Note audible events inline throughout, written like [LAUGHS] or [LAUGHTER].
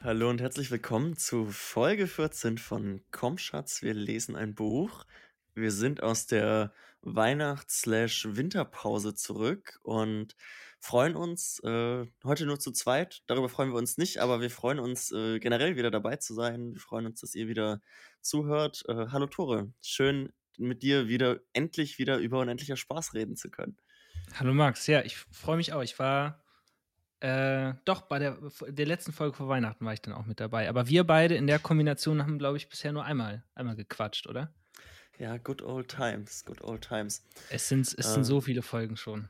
Hallo und herzlich willkommen zu Folge 14 von Komm Schatz, wir lesen ein Buch. Wir sind aus der Weihnachts-Winterpause zurück und freuen uns äh, heute nur zu zweit. Darüber freuen wir uns nicht, aber wir freuen uns äh, generell wieder dabei zu sein. Wir freuen uns, dass ihr wieder zuhört. Äh, hallo Tore, schön mit dir wieder endlich wieder über unendlicher Spaß reden zu können. Hallo Max, ja, ich freue mich auch. Ich war äh, doch, bei der, der letzten Folge vor Weihnachten war ich dann auch mit dabei. Aber wir beide in der Kombination haben, glaube ich, bisher nur einmal, einmal gequatscht, oder? Ja, good old times, good old times. Es sind, es sind so viele Folgen schon.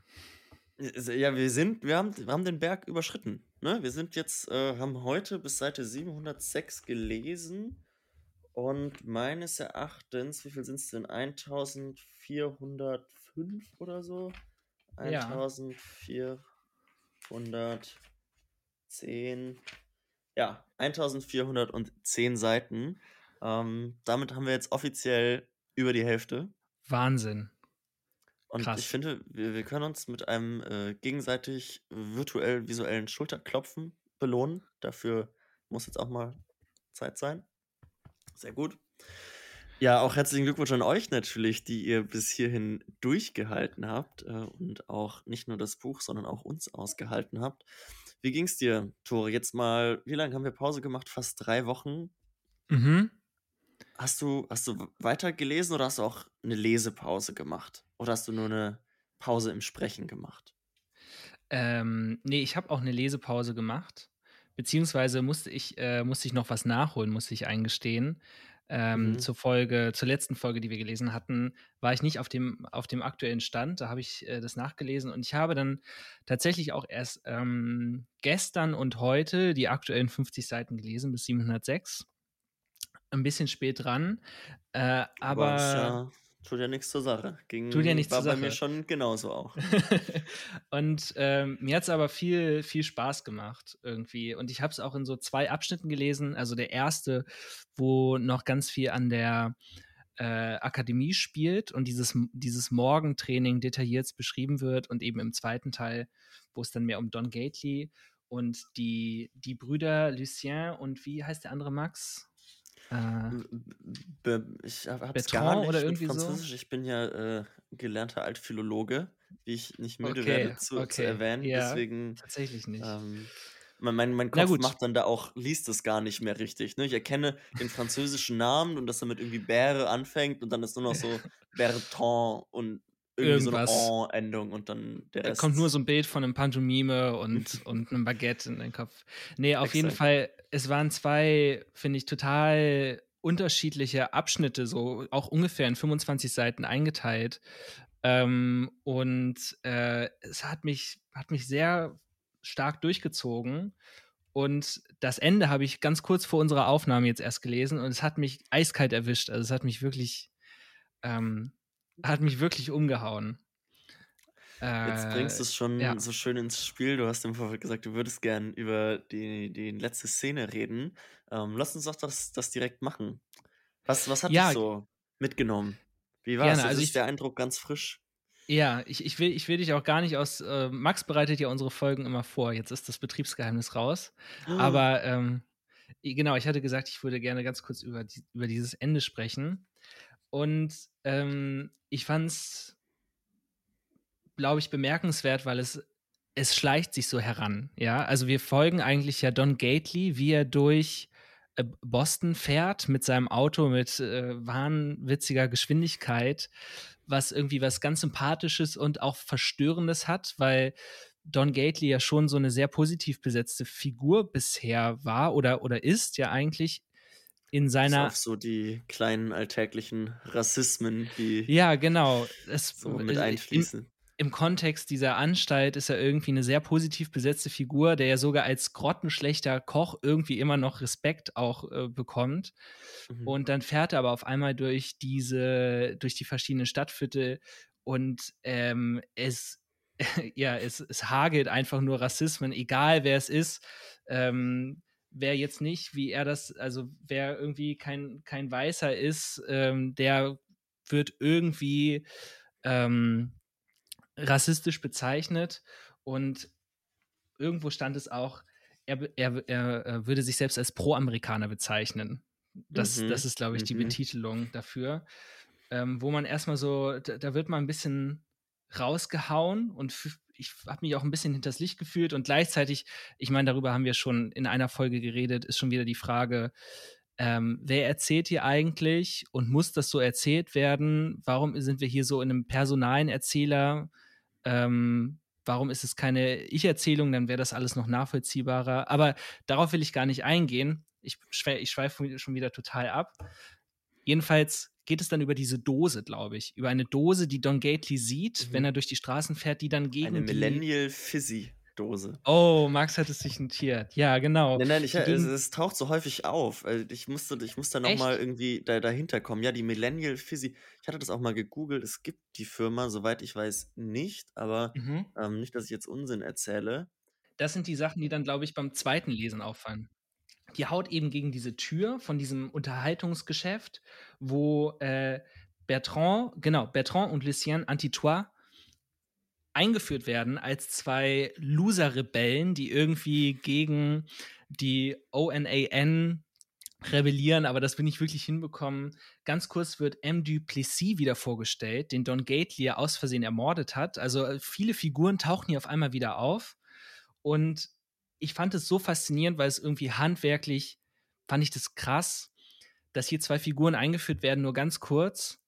Ja, wir sind, wir haben, wir haben den Berg überschritten. Ne? Wir sind jetzt, äh, haben heute bis Seite 706 gelesen und meines Erachtens, wie viel sind es denn? 1405 oder so? 1400. 110, ja, 1410 Seiten. Ähm, damit haben wir jetzt offiziell über die Hälfte. Wahnsinn. Und Krass. ich finde, wir, wir können uns mit einem äh, gegenseitig virtuell-visuellen Schulterklopfen belohnen. Dafür muss jetzt auch mal Zeit sein. Sehr gut. Ja, auch herzlichen Glückwunsch an euch natürlich, die ihr bis hierhin durchgehalten habt äh, und auch nicht nur das Buch, sondern auch uns ausgehalten habt. Wie ging's dir, Tore? Jetzt mal, wie lange haben wir Pause gemacht? Fast drei Wochen. Mhm. Hast du, hast du weiter gelesen oder hast du auch eine Lesepause gemacht? Oder hast du nur eine Pause im Sprechen gemacht? Ähm, nee, ich habe auch eine Lesepause gemacht. Beziehungsweise musste ich, äh, musste ich noch was nachholen, musste ich eingestehen ähm, mhm. zur Folge, zur letzten Folge, die wir gelesen hatten, war ich nicht auf dem, auf dem aktuellen Stand. Da habe ich äh, das nachgelesen und ich habe dann tatsächlich auch erst ähm, gestern und heute die aktuellen 50 Seiten gelesen bis 706. Ein bisschen spät dran. Äh, aber. aber Tut ja nichts zur Sache. Ging, Tut ja nichts war zur Sache. bei mir schon genauso auch. [LAUGHS] und ähm, mir hat es aber viel, viel Spaß gemacht irgendwie. Und ich habe es auch in so zwei Abschnitten gelesen. Also der erste, wo noch ganz viel an der äh, Akademie spielt und dieses, dieses Morgentraining detailliert beschrieben wird. Und eben im zweiten Teil, wo es dann mehr um Don Gately und die, die Brüder Lucien und wie heißt der andere Max? Äh, ich habe es gar nicht oder irgendwie Französisch. So? Ich bin ja äh, gelernter Altphilologe, wie ich nicht müde okay, werde zu, okay. zu erwähnen. Ja, Deswegen tatsächlich nicht. Ähm, mein, mein Kopf macht dann da auch, liest es gar nicht mehr richtig. Ne? Ich erkenne den französischen Namen und dass er mit irgendwie Bäre anfängt und dann ist nur noch so [LAUGHS] Bertrand und irgendwie Irgendwas. so eine endung und dann der Rest. Da kommt nur so ein Bild von einem Pantomime und, [LAUGHS] und einem Baguette in den Kopf. Nee, auf Exakt. jeden Fall, es waren zwei, finde ich, total unterschiedliche Abschnitte, so auch ungefähr in 25 Seiten eingeteilt. Ähm, und äh, es hat mich, hat mich sehr stark durchgezogen. Und das Ende habe ich ganz kurz vor unserer Aufnahme jetzt erst gelesen und es hat mich eiskalt erwischt. Also es hat mich wirklich ähm, hat mich wirklich umgehauen. Jetzt bringst du es schon ja. so schön ins Spiel. Du hast im Vorfeld gesagt, du würdest gern über die, die letzte Szene reden. Ähm, lass uns doch das, das direkt machen. Was, was hat ja, dich so mitgenommen? Wie war es? Also ist der Eindruck ganz frisch? Ja, ich, ich, will, ich will dich auch gar nicht aus. Äh, Max bereitet ja unsere Folgen immer vor. Jetzt ist das Betriebsgeheimnis raus. Oh. Aber ähm, genau, ich hatte gesagt, ich würde gerne ganz kurz über, die, über dieses Ende sprechen. Und ähm, ich fand es, glaube ich, bemerkenswert, weil es, es schleicht sich so heran. Ja, also wir folgen eigentlich ja Don Gately, wie er durch äh, Boston fährt mit seinem Auto mit äh, wahnwitziger Geschwindigkeit, was irgendwie was ganz Sympathisches und auch Verstörendes hat, weil Don Gately ja schon so eine sehr positiv besetzte Figur bisher war oder, oder ist ja eigentlich in seiner. Auf so die kleinen alltäglichen Rassismen, die. Ja, genau. Es, so mit einfließen. In, Im Kontext dieser Anstalt ist er irgendwie eine sehr positiv besetzte Figur, der ja sogar als grottenschlechter Koch irgendwie immer noch Respekt auch äh, bekommt. Mhm. Und dann fährt er aber auf einmal durch diese, durch die verschiedenen Stadtviertel und ähm, es [LAUGHS] ja, es, es hagelt einfach nur Rassismen, egal wer es ist. Ähm, wer jetzt nicht, wie er das, also wer irgendwie kein, kein Weißer ist, ähm, der wird irgendwie ähm, rassistisch bezeichnet und irgendwo stand es auch, er, er, er würde sich selbst als Pro-Amerikaner bezeichnen. Das, mhm. das ist, glaube ich, die mhm. Betitelung dafür. Ähm, wo man erstmal so, da, da, wird man ein bisschen rausgehauen und ich habe mich auch ein bisschen hinters Licht gefühlt und gleichzeitig, ich meine, darüber haben wir schon in einer Folge geredet, ist schon wieder die Frage, ähm, wer erzählt hier eigentlich und muss das so erzählt werden? Warum sind wir hier so in einem personalen Erzähler? Ähm, warum ist es keine Ich-Erzählung? Dann wäre das alles noch nachvollziehbarer. Aber darauf will ich gar nicht eingehen. Ich, ich schweife schon wieder total ab. Jedenfalls geht es dann über diese Dose, glaube ich. Über eine Dose, die Don Gately sieht, mhm. wenn er durch die Straßen fährt, die dann gegen. Eine Millennial Fizzy. Dose. Oh, Max hat es sich notiert. Ja, genau. Nein, nein, ich, es, es, taucht so häufig auf. Also ich musste, ich musste nochmal irgendwie da, dahinter kommen. Ja, die Millennial Fizzy. Ich hatte das auch mal gegoogelt. Es gibt die Firma, soweit ich weiß, nicht. Aber mhm. ähm, nicht, dass ich jetzt Unsinn erzähle. Das sind die Sachen, die dann, glaube ich, beim zweiten Lesen auffallen die haut eben gegen diese Tür von diesem Unterhaltungsgeschäft, wo äh, Bertrand, genau, Bertrand und Lucien Antitois eingeführt werden als zwei Loser-Rebellen, die irgendwie gegen die ONAN rebellieren, aber das will ich wirklich hinbekommen. Ganz kurz wird M. Duplessis wieder vorgestellt, den Don Gately aus Versehen ermordet hat. Also äh, viele Figuren tauchen hier auf einmal wieder auf. Und ich fand es so faszinierend, weil es irgendwie handwerklich, fand ich das krass, dass hier zwei Figuren eingeführt werden, nur ganz kurz.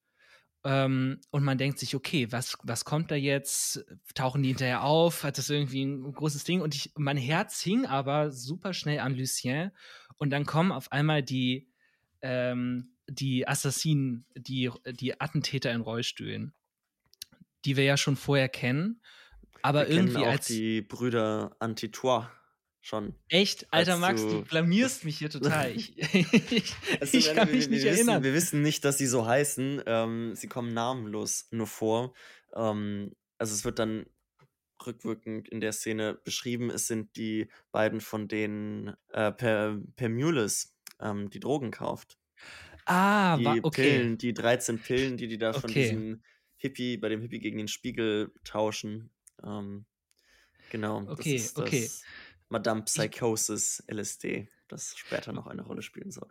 Ähm, und man denkt sich, okay, was, was kommt da jetzt? Tauchen die hinterher auf? Hat das irgendwie ein großes Ding? Und ich, mein Herz hing aber super schnell an Lucien. Und dann kommen auf einmal die, ähm, die Assassinen, die, die Attentäter in Rollstühlen, die wir ja schon vorher kennen. Aber wir irgendwie auch als. Die Brüder Antitois schon. Echt? Alter Max, du, du blamierst mich hier total. [LAUGHS] Ich, [LAUGHS] ich, also, ich kann wir, mich nicht wir erinnern. Wissen, wir wissen nicht, dass sie so heißen. Ähm, sie kommen namenlos nur vor. Ähm, also es wird dann rückwirkend in der Szene beschrieben, es sind die beiden, von denen äh, per, per Mules ähm, die Drogen kauft. Ah, die okay. Pillen, die 13 Pillen, die die da okay. von diesem Hippie, bei dem Hippie gegen den Spiegel tauschen. Ähm, genau. Okay, das das, okay. Madame Psychosis LSD, das später noch eine Rolle spielen soll.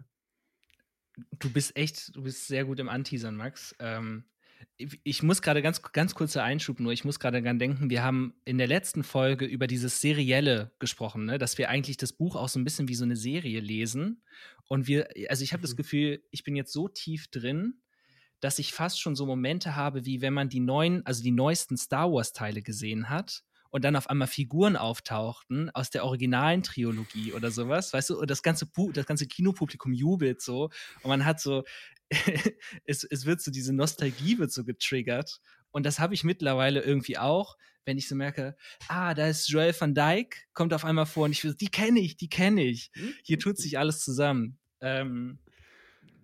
Du bist echt, du bist sehr gut im Anteasern, Max. Ähm, ich, muss gerade ganz, ganz kurzer Einschub nur, ich muss gerade daran denken, wir haben in der letzten Folge über dieses Serielle gesprochen, ne? dass wir eigentlich das Buch auch so ein bisschen wie so eine Serie lesen. Und wir, also ich habe mhm. das Gefühl, ich bin jetzt so tief drin, dass ich fast schon so Momente habe, wie wenn man die neuen, also die neuesten Star Wars-Teile gesehen hat und dann auf einmal Figuren auftauchten aus der originalen Trilogie oder sowas, weißt du, und das ganze, das ganze Kinopublikum jubelt so und man hat so, [LAUGHS] es, es wird so, diese Nostalgie wird so getriggert und das habe ich mittlerweile irgendwie auch, wenn ich so merke, ah, da ist Joel van Dyke, kommt auf einmal vor und ich will, die kenne ich, die kenne ich. Hier tut sich alles zusammen. Ähm,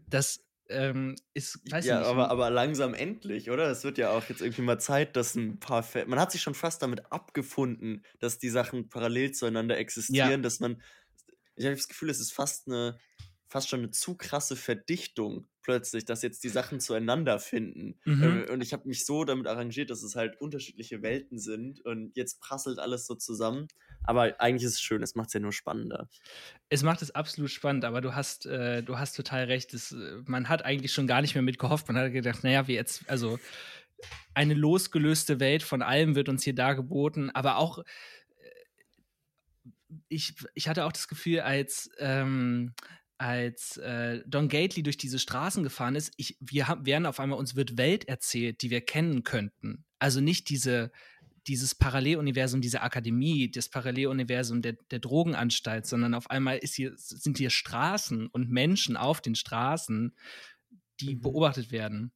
das, ähm, ist, weiß ja, nicht. Aber, aber langsam endlich, oder? Es wird ja auch jetzt irgendwie mal Zeit, dass ein paar Fälle. Man hat sich schon fast damit abgefunden, dass die Sachen parallel zueinander existieren, ja. dass man. Ich habe das Gefühl, es ist fast eine fast schon eine zu krasse Verdichtung plötzlich, dass jetzt die Sachen zueinander finden. Mhm. Äh, und ich habe mich so damit arrangiert, dass es halt unterschiedliche Welten sind und jetzt prasselt alles so zusammen. Aber eigentlich ist es schön, es macht es ja nur spannender. Es macht es absolut spannend, aber du hast, äh, du hast total recht. Es, äh, man hat eigentlich schon gar nicht mehr mit gehofft. Man hat gedacht, naja, wie jetzt, also eine losgelöste Welt von allem wird uns hier dargeboten, aber auch äh, ich, ich hatte auch das Gefühl, als ähm, als äh, Don Gately durch diese Straßen gefahren ist, ich, wir haben, werden auf einmal, uns wird Welt erzählt, die wir kennen könnten. Also nicht diese, dieses Paralleluniversum dieser Akademie, das Paralleluniversum der, der Drogenanstalt, sondern auf einmal hier, sind hier Straßen und Menschen auf den Straßen, die mhm. beobachtet werden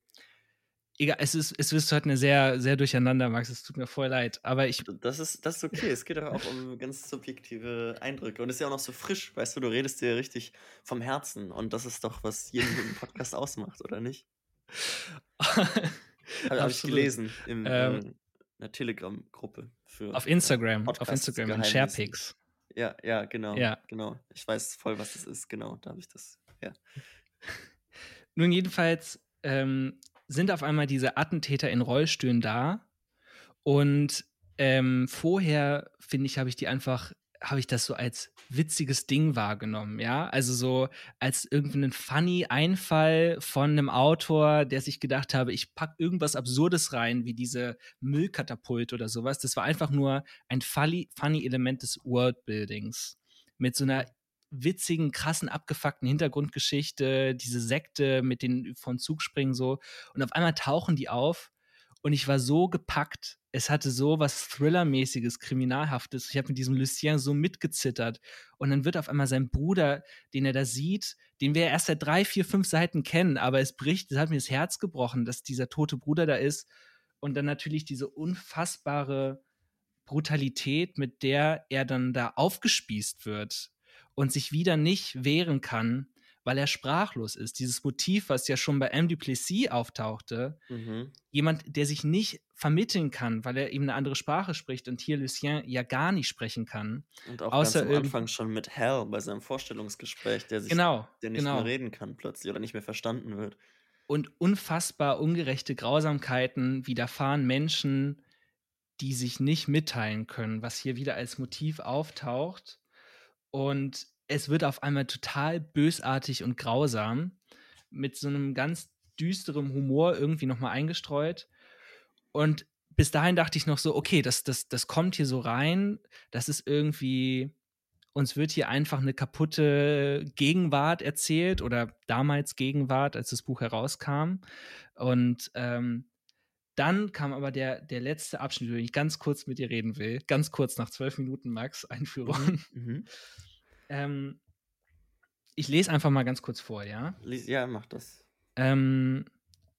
egal, es ist, es ist halt eine sehr, sehr durcheinander, Max. Es tut mir voll leid. Aber ich. Das ist, das ist okay. es geht doch auch um ganz subjektive Eindrücke. Und es ist ja auch noch so frisch, weißt du, du redest dir richtig vom Herzen. Und das ist doch, was jeden Podcast ausmacht, oder nicht? [LAUGHS] Habe hab ich gelesen in ähm, äh, einer Telegram-Gruppe für. Auf Instagram, auf Instagram, in Sharepics. Ja, ja, genau. Ja. Genau. Ich weiß voll, was das ist, genau. Da habe ich das, ja. Nun, jedenfalls ähm, sind auf einmal diese Attentäter in Rollstühlen da Und ähm, vorher, finde ich, habe ich die einfach, habe ich das so als witziges Ding wahrgenommen, ja. Also so als irgendeinen funny Einfall von einem Autor, der sich gedacht habe, ich packe irgendwas Absurdes rein, wie diese Müllkatapult oder sowas. Das war einfach nur ein funny, funny Element des Worldbuildings. Mit so einer witzigen, krassen, abgefuckten Hintergrundgeschichte, diese Sekte mit den von Zug springen so. Und auf einmal tauchen die auf und ich war so gepackt. Es hatte so was Thriller-mäßiges, Kriminalhaftes. Ich habe mit diesem Lucien so mitgezittert. Und dann wird auf einmal sein Bruder, den er da sieht, den wir erst seit drei, vier, fünf Seiten kennen, aber es bricht, es hat mir das Herz gebrochen, dass dieser tote Bruder da ist. Und dann natürlich diese unfassbare Brutalität, mit der er dann da aufgespießt wird und sich wieder nicht wehren kann, weil er sprachlos ist. Dieses Motiv, was ja schon bei M. Duplessis auftauchte, mhm. jemand, der sich nicht vermitteln kann, weil er eben eine andere Sprache spricht und hier Lucien ja gar nicht sprechen kann. Und auch außer ganz am Anfang schon mit Hell bei seinem Vorstellungsgespräch, der sich genau, der nicht genau. mehr reden kann plötzlich oder nicht mehr verstanden wird. Und unfassbar ungerechte Grausamkeiten widerfahren Menschen, die sich nicht mitteilen können, was hier wieder als Motiv auftaucht. Und es wird auf einmal total bösartig und grausam mit so einem ganz düsteren Humor irgendwie nochmal eingestreut. Und bis dahin dachte ich noch so, okay, das, das, das kommt hier so rein, das ist irgendwie, uns wird hier einfach eine kaputte Gegenwart erzählt oder damals Gegenwart, als das Buch herauskam. Und ähm, dann kam aber der, der letzte Abschnitt, über den ich ganz kurz mit dir reden will. Ganz kurz nach zwölf Minuten, Max, Einführung. Mhm. Ähm, ich lese einfach mal ganz kurz vor, ja? Ja, mach das. Ähm,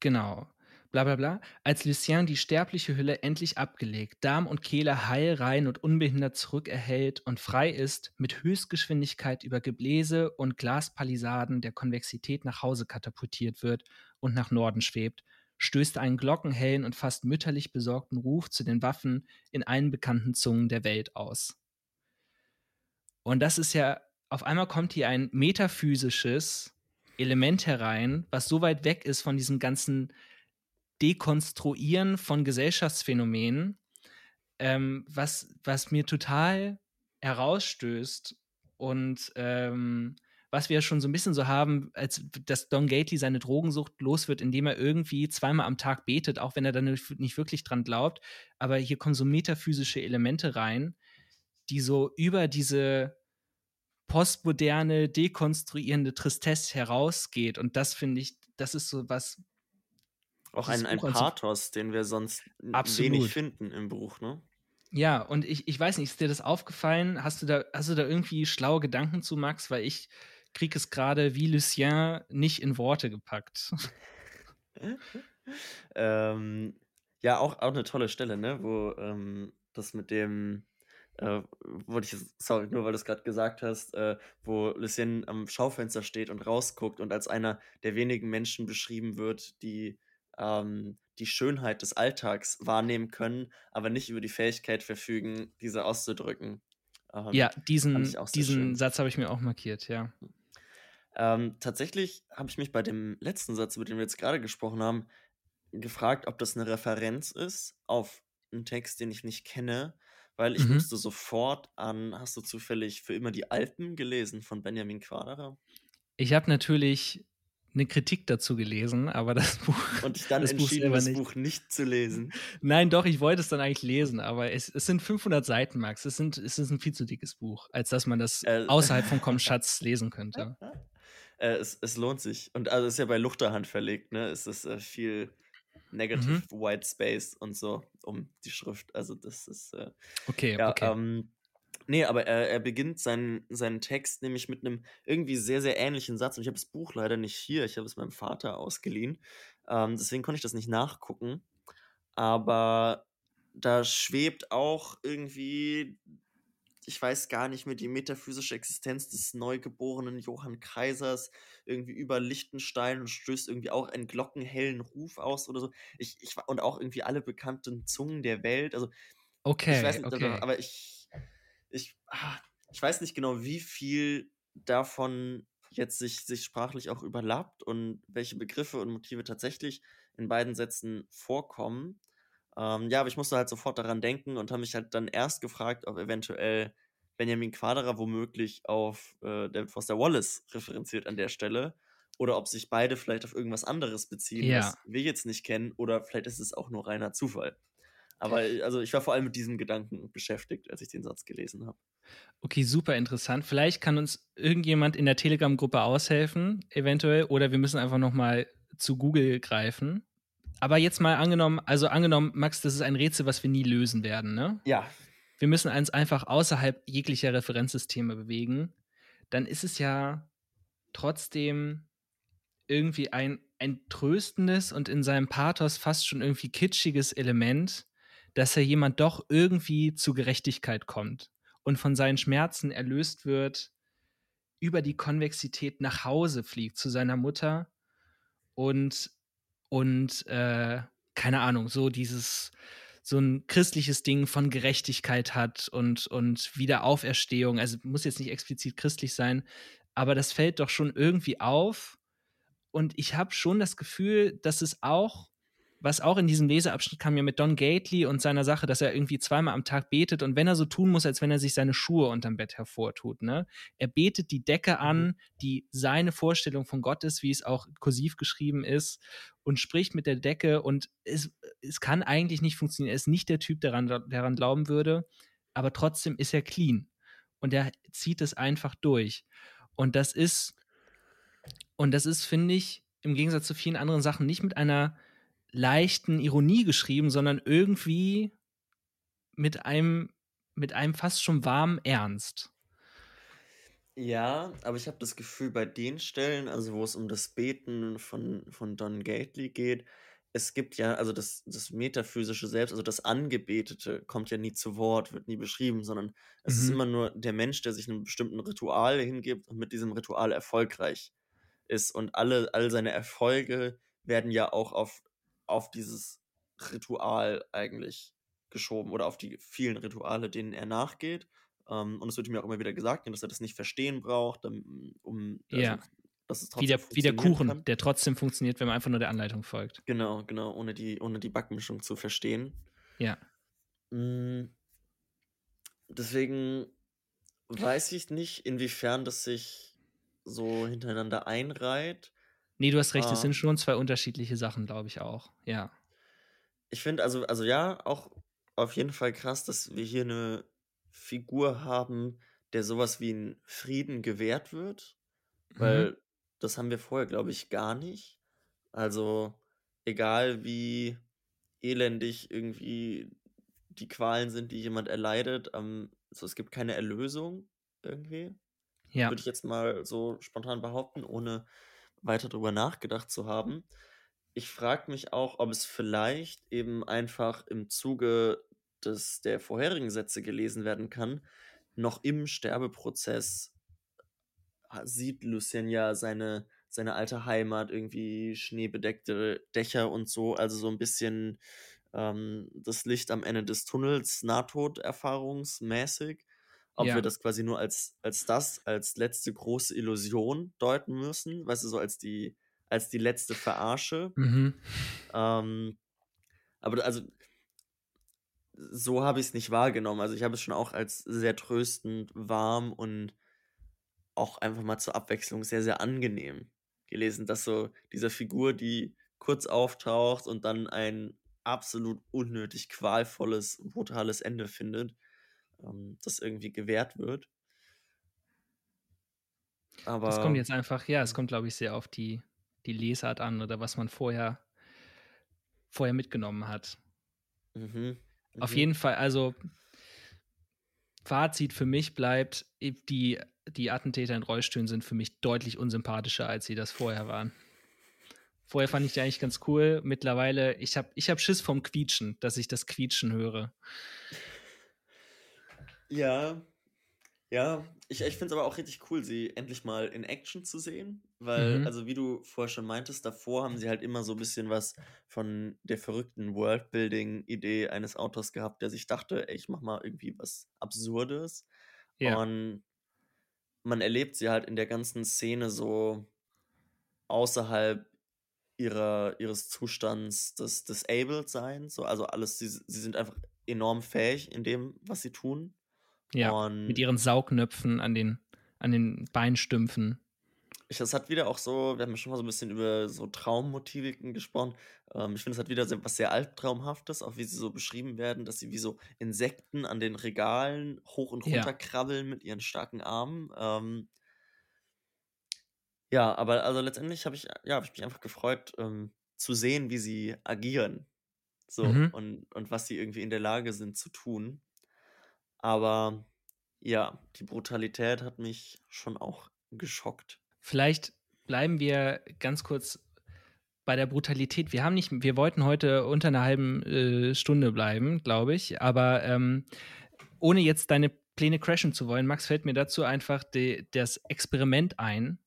genau. Bla bla bla. Als Lucien die sterbliche Hülle endlich abgelegt, Darm und Kehle heil, rein und unbehindert zurückerhält und frei ist, mit Höchstgeschwindigkeit über Gebläse und Glaspalisaden der Konvexität nach Hause katapultiert wird und nach Norden schwebt, stößt er einen glockenhellen und fast mütterlich besorgten Ruf zu den Waffen in allen bekannten Zungen der Welt aus. Und das ist ja, auf einmal kommt hier ein metaphysisches Element herein, was so weit weg ist von diesem ganzen Dekonstruieren von Gesellschaftsphänomenen, ähm, was, was mir total herausstößt und ähm, was wir ja schon so ein bisschen so haben, als dass Don Gately seine Drogensucht los wird, indem er irgendwie zweimal am Tag betet, auch wenn er dann nicht wirklich dran glaubt. Aber hier kommen so metaphysische Elemente rein, die so über diese postmoderne, dekonstruierende Tristesse herausgeht. Und das finde ich, das ist so was. Auch ein, ein Pathos, den wir sonst Absolut. wenig finden im Buch, ne? Ja, und ich, ich weiß nicht, ist dir das aufgefallen? Hast du da, hast du da irgendwie schlaue Gedanken zu, Max? Weil ich kriege es gerade wie Lucien nicht in Worte gepackt. [LAUGHS] ähm, ja, auch, auch eine tolle Stelle, ne? Wo ähm, das mit dem äh, wollte ich, sorry, nur weil du es gerade gesagt hast, äh, wo Lucien am Schaufenster steht und rausguckt und als einer der wenigen Menschen beschrieben wird, die ähm, die Schönheit des Alltags wahrnehmen können, aber nicht über die Fähigkeit verfügen, diese auszudrücken. Ähm, ja, diesen, diesen Satz habe ich mir auch markiert, ja. Ähm, tatsächlich habe ich mich bei dem letzten Satz, über den wir jetzt gerade gesprochen haben, gefragt, ob das eine Referenz ist auf einen Text, den ich nicht kenne weil ich mhm. musste sofort an, hast du zufällig für immer die Alpen gelesen von Benjamin Quaderer? Ich habe natürlich eine Kritik dazu gelesen, aber das [LAUGHS] Buch. Und ich dann das entschieden, Buch das nicht. Buch nicht zu lesen. Nein, doch, ich wollte es dann eigentlich lesen, aber es, es sind 500 Seiten, Max. Es, sind, es ist ein viel zu dickes Buch, als dass man das äh, [LAUGHS] außerhalb von Komschatz lesen könnte. Äh, es, es lohnt sich. Und also es ist ja bei Luchterhand verlegt, ne? Es ist äh, viel Negative mhm. White Space und so um die Schrift. Also das ist äh, okay. Ja, okay. Ähm, nee, aber er, er beginnt seinen, seinen Text nämlich mit einem irgendwie sehr, sehr ähnlichen Satz. Und ich habe das Buch leider nicht hier. Ich habe es meinem Vater ausgeliehen. Ähm, deswegen konnte ich das nicht nachgucken. Aber da schwebt auch irgendwie ich weiß gar nicht mehr, die metaphysische Existenz des neugeborenen Johann Kaisers irgendwie über Liechtenstein und stößt irgendwie auch einen glockenhellen Ruf aus oder so. Ich, ich, und auch irgendwie alle bekannten Zungen der Welt. Also, okay, ich weiß nicht, okay. aber ich, ich, ah, ich weiß nicht genau, wie viel davon jetzt sich, sich sprachlich auch überlappt und welche Begriffe und Motive tatsächlich in beiden Sätzen vorkommen. Ähm, ja, aber ich musste halt sofort daran denken und habe mich halt dann erst gefragt, ob eventuell Benjamin Quaderer womöglich auf äh, David Foster Wallace referenziert an der Stelle. Oder ob sich beide vielleicht auf irgendwas anderes beziehen, Ja. was wir jetzt nicht kennen. Oder vielleicht ist es auch nur reiner Zufall. Aber äh, also ich war vor allem mit diesem Gedanken beschäftigt, als ich den Satz gelesen habe. Okay, super interessant. Vielleicht kann uns irgendjemand in der Telegram-Gruppe aushelfen, eventuell, oder wir müssen einfach noch mal zu Google greifen. Aber jetzt mal angenommen, also angenommen, Max, das ist ein Rätsel, was wir nie lösen werden, ne? Ja. Wir müssen uns einfach außerhalb jeglicher Referenzsysteme bewegen. Dann ist es ja trotzdem irgendwie ein, ein tröstendes und in seinem Pathos fast schon irgendwie kitschiges Element, dass er jemand doch irgendwie zu Gerechtigkeit kommt und von seinen Schmerzen erlöst wird, über die Konvexität nach Hause fliegt zu seiner Mutter und, und äh, keine Ahnung, so dieses, so ein christliches Ding von Gerechtigkeit hat und, und Wiederauferstehung. Also muss jetzt nicht explizit christlich sein, aber das fällt doch schon irgendwie auf. Und ich habe schon das Gefühl, dass es auch, was auch in diesem Leseabschnitt kam ja mit Don Gately und seiner Sache, dass er irgendwie zweimal am Tag betet und wenn er so tun muss, als wenn er sich seine Schuhe unterm Bett hervortut, ne? Er betet die Decke an, die seine Vorstellung von Gott ist, wie es auch kursiv geschrieben ist und spricht mit der Decke und es, es kann eigentlich nicht funktionieren. Er ist nicht der Typ, der daran, daran glauben würde, aber trotzdem ist er clean und er zieht es einfach durch. Und das ist, und das ist, finde ich, im Gegensatz zu vielen anderen Sachen nicht mit einer leichten Ironie geschrieben, sondern irgendwie mit einem, mit einem fast schon warmen Ernst. Ja, aber ich habe das Gefühl, bei den Stellen, also wo es um das Beten von, von Don Gately geht, es gibt ja, also das, das metaphysische Selbst, also das Angebetete, kommt ja nie zu Wort, wird nie beschrieben, sondern es ist Mhm. immer nur der Mensch, der sich einem bestimmten Ritual hingibt und mit diesem Ritual erfolgreich ist. Und alle, all seine Erfolge werden ja auch auf, auf dieses Ritual eigentlich geschoben oder auf die vielen Rituale, denen er nachgeht. Ähm, und es wird ihm ja auch immer wieder gesagt, dass er das nicht verstehen braucht, um, um also, Ja. dass es Wie der, wie der Kuchen, kann. der trotzdem funktioniert, wenn man einfach nur der Anleitung folgt. Genau, genau, ohne die, ohne die Backmischung zu verstehen. Ja. Mm, Deswegen weiß ich nicht, inwiefern das sich so hintereinander einreiht. Nee, du hast recht, es Ah. sind schon zwei unterschiedliche Sachen, glaube ich auch. Ja. Ich finde also, also ja, auch auf jeden Fall krass, dass wir hier eine Figur haben, der sowas wie einen Frieden gewährt wird. Mhm. Weil das haben wir vorher, glaube ich, gar nicht. Also, egal wie elendig irgendwie die Qualen sind, die jemand erleidet, ähm, so, es gibt keine Erlösung irgendwie. Ja. Würde ich jetzt mal so spontan behaupten, ohne weiter drüber nachgedacht zu haben. Ich frage mich auch, ob es vielleicht eben einfach im Zuge des, der vorherigen Sätze gelesen werden kann, noch im Sterbeprozess ha- sieht Lucien ja seine, seine alte Heimat, irgendwie schneebedeckte Dächer und so, also so ein bisschen ähm, das Licht am Ende des Tunnels, Nahtoderfahrungsmäßig. Ob Ja. wir das quasi nur als, als das, als letzte große Illusion deuten müssen, weißt du, so als die, als die letzte Verarsche. Mhm. Ähm, aber also so habe ich es nicht wahrgenommen. Also ich habe es schon auch als sehr tröstend, warm und auch einfach mal zur Abwechslung sehr, sehr angenehm gelesen, dass so diese Figur, die kurz auftaucht und dann ein absolut unnötig qualvolles, brutales Ende findet, ähm, das irgendwie gewährt wird. Aber Das kommt jetzt einfach, ja, es kommt, glaube ich, sehr auf die, die Lesart an oder was man vorher, vorher mitgenommen hat. Mhm, Auf mhm. jeden Fall, also Fazit für mich bleibt, die, die Attentäter in Rollstühlen sind für mich deutlich unsympathischer, als sie das vorher waren. Vorher fand ich die eigentlich ganz cool. Mittlerweile, ich habe ich hab Schiss vom Quietschen, dass ich das Quietschen höre. Ja, ja, ich, ich finde es aber auch richtig cool, sie endlich mal in Action zu sehen, weil, Mhm. also wie du vorher schon meintest, davor haben sie halt immer so ein bisschen was von der verrückten Worldbuilding-Idee eines Autors gehabt, der sich dachte, ey, ich mach mal irgendwie was Absurdes. Ja. Und man erlebt sie halt in der ganzen Szene so außerhalb ihrer, ihres Zustands des Disabled sein. So, also alles, sie, sie sind einfach enorm fähig in dem, was sie tun. Ja, und mit ihren Saugnöpfen an den, an den Beinstümpfen. Ich, das hat wieder auch so, wir haben ja schon mal so ein bisschen über so Traummotiviken gesprochen. Ähm, ich finde, es hat wieder was sehr Albtraumhaftes, auch wie sie so beschrieben werden, dass sie wie so Insekten an den Regalen hoch und runter ja. krabbeln mit ihren starken Armen. Ähm, ja, aber also letztendlich habe ich, ja, hab ich mich einfach gefreut, ähm, zu sehen, wie sie agieren. So, mhm. und, und was sie irgendwie in der Lage sind zu tun. Aber ja, die Brutalität hat mich schon auch geschockt. Vielleicht bleiben wir ganz kurz bei der Brutalität. Wir haben nicht, wir wollten heute unter einer halben äh, Stunde bleiben, glaube ich, aber ähm, ohne jetzt deine Pläne crashen zu wollen, Max, fällt mir dazu einfach de, das Experiment ein,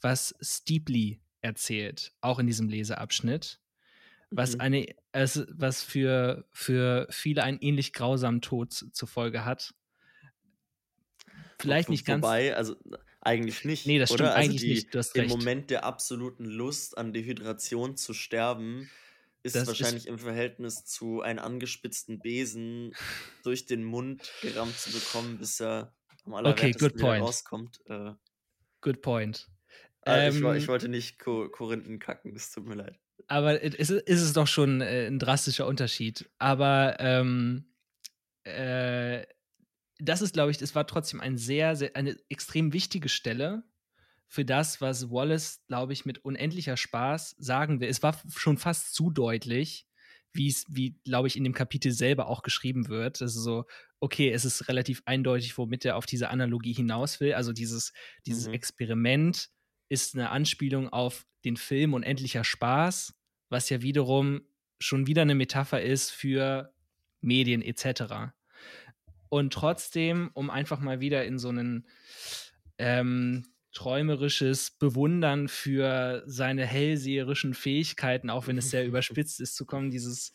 was Steeply erzählt, auch in diesem Leseabschnitt, was mhm. eine, es, was für, für viele einen ähnlich grausamen Tod zur Folge hat. Vielleicht nicht ganz. Wobei, also eigentlich nicht. Nee, das stimmt oder? Also eigentlich die, nicht. Du hast recht. Im Moment der absoluten Lust an Dehydration zu sterben, ist das wahrscheinlich ist im Verhältnis zu einem angespitzten Besen durch den Mund gerammt zu bekommen, bis er am allerwertesten okay, wieder rauskommt. Äh, good point. Äh, ähm, ich, ich, wollte nicht Ko Korinthen kacken, es tut mir leid. Aber ist, ist es doch schon äh, ein drastischer Unterschied. Aber ähm, äh, das ist, glaube ich, es war trotzdem ein sehr, sehr, eine extrem wichtige Stelle für das, was Wallace, glaube ich, mit unendlicher Spaß sagen will. Es war schon fast zu deutlich, wie es, wie, glaube ich, in dem Kapitel selber auch geschrieben wird. Also so, okay, es ist relativ eindeutig, womit er auf diese Analogie hinaus will. Also dieses, dieses mhm. Experiment ist eine Anspielung auf den Film Unendlicher Spaß, was ja wiederum schon wieder eine Metapher ist für Medien etc. Und trotzdem, um einfach mal wieder in so ein ähm, träumerisches Bewundern für seine hellseherischen Fähigkeiten, auch wenn es sehr [LAUGHS] überspitzt ist, zu kommen, dieses,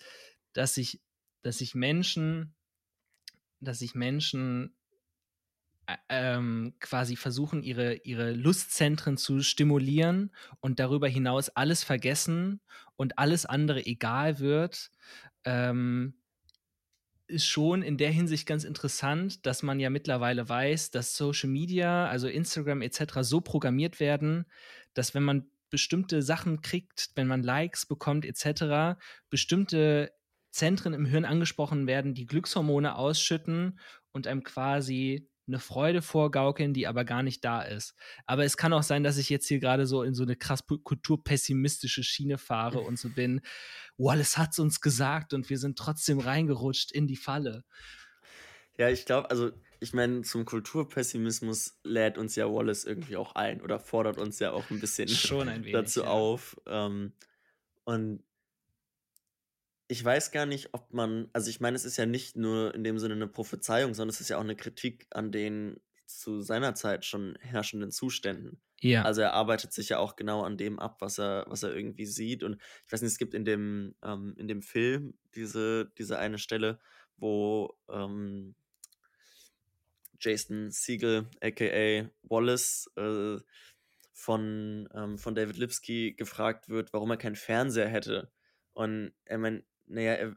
dass sich, dass sich Menschen, dass sich Menschen ähm, quasi versuchen, ihre, ihre Lustzentren zu stimulieren und darüber hinaus alles vergessen und alles andere egal wird. Ähm, ist schon in der Hinsicht ganz interessant, dass man ja mittlerweile weiß, dass Social Media, also Instagram etc., so programmiert werden, dass wenn man bestimmte Sachen kriegt, wenn man Likes bekommt etc., bestimmte Zentren im Hirn angesprochen werden, die Glückshormone ausschütten und einem quasi eine Freude vorgaukeln, die aber gar nicht da ist. Aber es kann auch sein, dass ich jetzt hier gerade so in so eine krass kulturpessimistische Schiene fahre [LAUGHS] und so bin, Wallace hat es uns gesagt und wir sind trotzdem reingerutscht in die Falle. Ja, ich glaube, also ich meine, zum Kulturpessimismus lädt uns ja Wallace irgendwie auch ein oder fordert uns ja auch ein bisschen ein [LAUGHS] wenig, dazu ja. auf. Ähm, und ich weiß gar nicht, ob man, also ich meine, es ist ja nicht nur in dem Sinne eine Prophezeiung, sondern es ist ja auch eine Kritik an den zu seiner Zeit schon herrschenden Zuständen. Ja. Also er arbeitet sich ja auch genau an dem ab, was er, was er irgendwie sieht. Und ich weiß nicht, es gibt in dem, ähm, in dem Film diese, diese eine Stelle, wo ähm, Jason Siegel, aka Wallace, äh, von, ähm, von David Lipsky gefragt wird, warum er keinen Fernseher hätte. Und er meint, naja, er,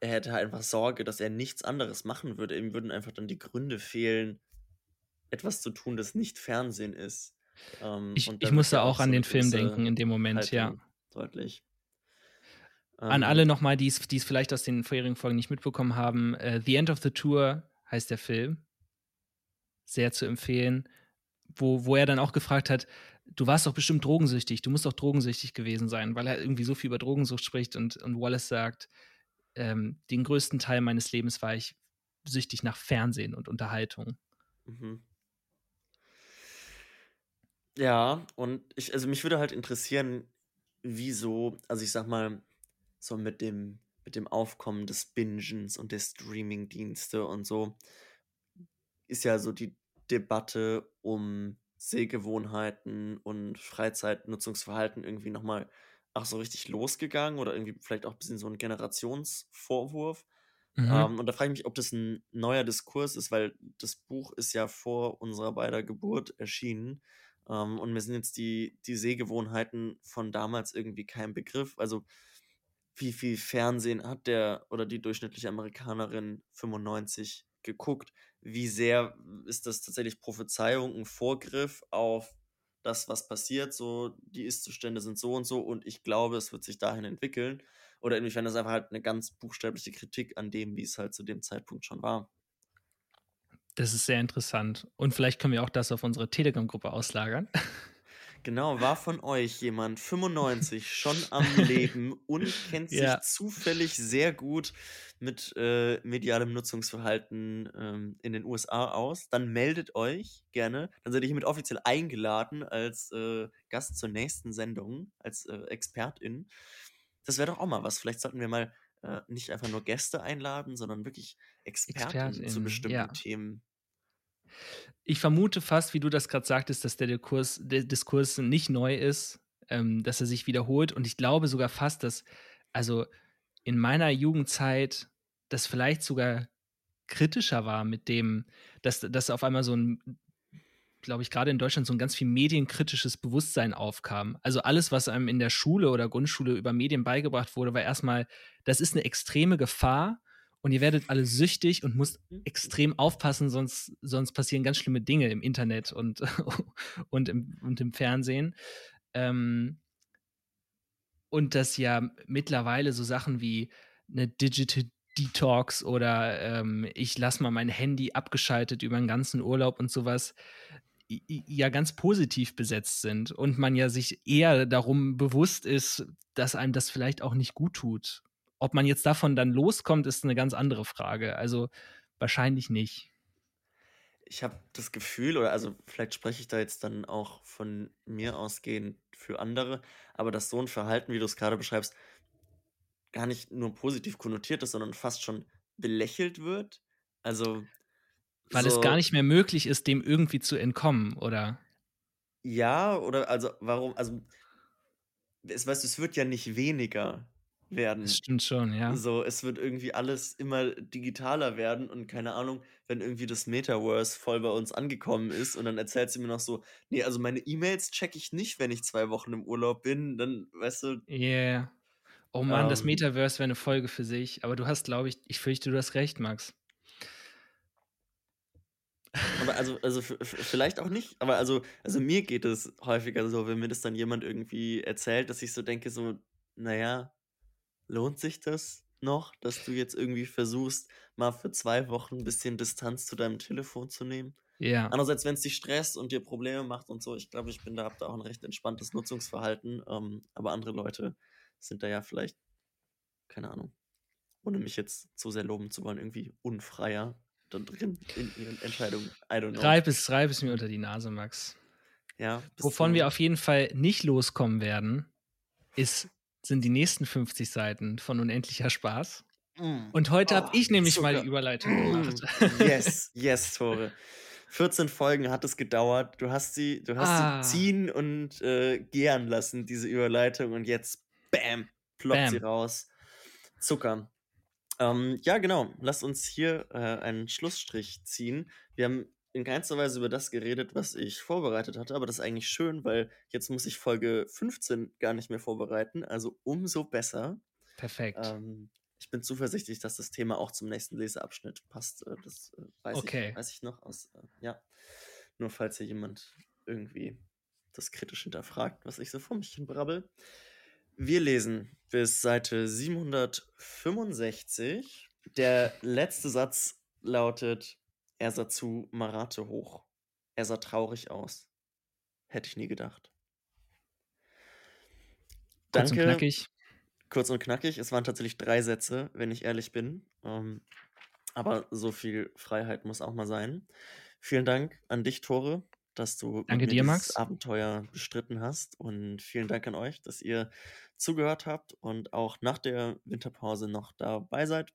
er hätte halt einfach Sorge, dass er nichts anderes machen würde. Ihm würden einfach dann die Gründe fehlen, etwas zu tun, das nicht Fernsehen ist. Ähm, ich, ich musste auch, an den Film denken in dem Moment, Haltung ja. Deutlich. An ähm, alle nochmal, die es vielleicht aus den vorherigen Folgen nicht mitbekommen haben, uh, The End of the Tour heißt der Film. Sehr zu empfehlen. Wo, wo er dann auch gefragt hat, du warst doch bestimmt drogensüchtig, du musst doch drogensüchtig gewesen sein, weil er irgendwie so viel über Drogensucht spricht und, und Wallace sagt, ähm, den größten Teil meines Lebens war ich süchtig nach Fernsehen und Unterhaltung. Mhm. Ja, und ich, also mich würde halt interessieren, wieso, also ich sag mal, so mit dem, mit dem Aufkommen des Bingens und der Streaming-Dienste und so, ist ja so die Debatte um Sehgewohnheiten und Freizeitnutzungsverhalten irgendwie nochmal auch so richtig losgegangen oder irgendwie vielleicht auch ein bisschen so ein Generationsvorwurf. Mhm. Ähm, und da frage ich mich, ob das ein neuer Diskurs ist, weil das Buch ist ja vor unserer beider Geburt erschienen. Ähm, und mir sind jetzt die, die Sehgewohnheiten von damals irgendwie kein Begriff. Also wie viel Fernsehen hat der oder die durchschnittliche Amerikanerin 95 geguckt? Wie sehr ist das tatsächlich Prophezeiung, ein Vorgriff auf das, was passiert? So, die Ist-Zustände sind so und so und ich glaube, es wird sich dahin entwickeln. Oder inwiefern das einfach halt eine ganz buchstäbliche Kritik an dem, wie es halt zu dem Zeitpunkt schon war. Das ist sehr interessant. Und vielleicht können wir auch das auf unsere Telegram-Gruppe auslagern. [LAUGHS] Genau, war von euch jemand 95 schon am Leben und kennt sich ja. zufällig sehr gut mit äh, medialem Nutzungsverhalten ähm, in den USA aus, dann meldet euch gerne. Dann seid ihr hiermit offiziell eingeladen als äh, Gast zur nächsten Sendung, als äh, Expertin. Das wäre doch auch mal was. Vielleicht sollten wir mal äh, nicht einfach nur Gäste einladen, sondern wirklich Experten Expertin, zu bestimmten ja. Themen. Ich vermute fast, wie du das gerade sagtest, dass der Diskurs, der Diskurs nicht neu ist, ähm, dass er sich wiederholt. Und ich glaube sogar fast, dass, also in meiner Jugendzeit, das vielleicht sogar kritischer war mit dem, dass, dass auf einmal so ein glaube ich, gerade in Deutschland so ein ganz viel medienkritisches Bewusstsein aufkam. Also alles, was einem in der Schule oder Grundschule über Medien beigebracht wurde, war erstmal, das ist eine extreme Gefahr und ihr werdet alle süchtig und müsst mhm. extrem aufpassen, sonst, sonst passieren ganz schlimme Dinge im Internet und, [LAUGHS] und, im, und im Fernsehen. Ähm, und dass ja mittlerweile so Sachen wie eine Digital Detox oder ähm, ich lasse mal mein Handy abgeschaltet über den ganzen Urlaub und sowas ja ganz positiv besetzt sind und man ja sich eher darum bewusst ist, dass einem das vielleicht auch nicht gut tut. Ob man jetzt davon dann loskommt, ist eine ganz andere Frage. Also wahrscheinlich nicht. Ich habe das Gefühl, oder also vielleicht spreche ich da jetzt dann auch von mir ausgehend für andere, aber dass so ein Verhalten, wie du es gerade beschreibst, gar nicht nur positiv konnotiert ist, sondern fast schon belächelt wird. Also weil so, es gar nicht mehr möglich ist, dem irgendwie zu entkommen, oder? Ja, oder also warum, also es, weißt du, es wird ja nicht weniger werden. Das stimmt schon, ja. So, es wird irgendwie alles immer digitaler werden und keine Ahnung, wenn irgendwie das Metaverse voll bei uns angekommen ist und dann erzählt sie mir noch so, nee, also meine E-Mails checke ich nicht, wenn ich zwei Wochen im Urlaub bin, dann, weißt du. Yeah. Oh Mann, ähm, das Metaverse wäre eine Folge für sich, aber du hast, glaube ich, ich fürchte, du hast recht, Max. Aber also, also vielleicht auch nicht, aber also, also mir geht es häufiger so, wenn mir das dann jemand irgendwie erzählt, dass ich so denke, so, naja, lohnt sich das noch, dass du jetzt irgendwie versuchst, mal für zwei Wochen ein bisschen Distanz zu deinem Telefon zu nehmen? Ja. Andererseits, wenn es dich stresst und dir Probleme macht und so, ich glaube, ich bin da, hab da auch ein recht entspanntes Nutzungsverhalten, ähm, aber andere Leute sind da ja vielleicht, keine Ahnung, ohne mich jetzt zu sehr loben zu wollen, irgendwie unfreier dann drin in ihren Entscheidungen. I don't know. Reib es, reib es mir unter die Nase, Max. Ja. Wovon wir auf jeden Fall nicht loskommen werden, ist, sind die nächsten 50 Seiten von Unendlicher Spaß. Mm. Und heute oh, habe ich nämlich sogar. mal die Überleitung mm. gemacht. Yes, [LAUGHS] yes, Tore. 14 Folgen hat es gedauert. Du hast sie, du hast ah. sie ziehen und äh, gären lassen, diese Überleitung. Und jetzt, bam, ploppt bam. sie raus. Zucker. Ähm, ja, genau. Lass uns hier äh, einen Schlussstrich ziehen. Wir haben in keinster Weise über das geredet, was ich vorbereitet hatte, aber das ist eigentlich schön, weil jetzt muss ich Folge 15 gar nicht mehr vorbereiten, also umso besser. Perfekt. Ähm, ich bin zuversichtlich, dass das Thema auch zum nächsten Leseabschnitt passt. Äh, das äh, weiß, okay. ich, weiß ich noch aus, äh, ja. Nur falls hier jemand irgendwie das kritisch hinterfragt, was ich so vor mich hin brabbel. Wir lesen bis Seite 765. Der letzte Satz lautet: Er sah zu Marate hoch. Er sah traurig aus. Hätte ich nie gedacht. Kurz Danke. und knackig. Kurz und knackig. Es waren tatsächlich drei Sätze, wenn ich ehrlich bin. Ähm, aber so viel Freiheit muss auch mal sein. Vielen Dank an dich, Tore, dass du Danke dir, Max. Abenteuer bestritten hast. Und vielen Dank an euch, dass ihr zugehört habt und auch nach der Winterpause noch dabei seid.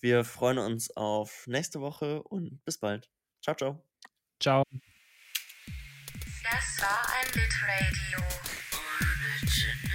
Wir freuen uns auf nächste Woche und bis bald. Ciao, ciao. Ciao. Das war ein Bitradio. Original.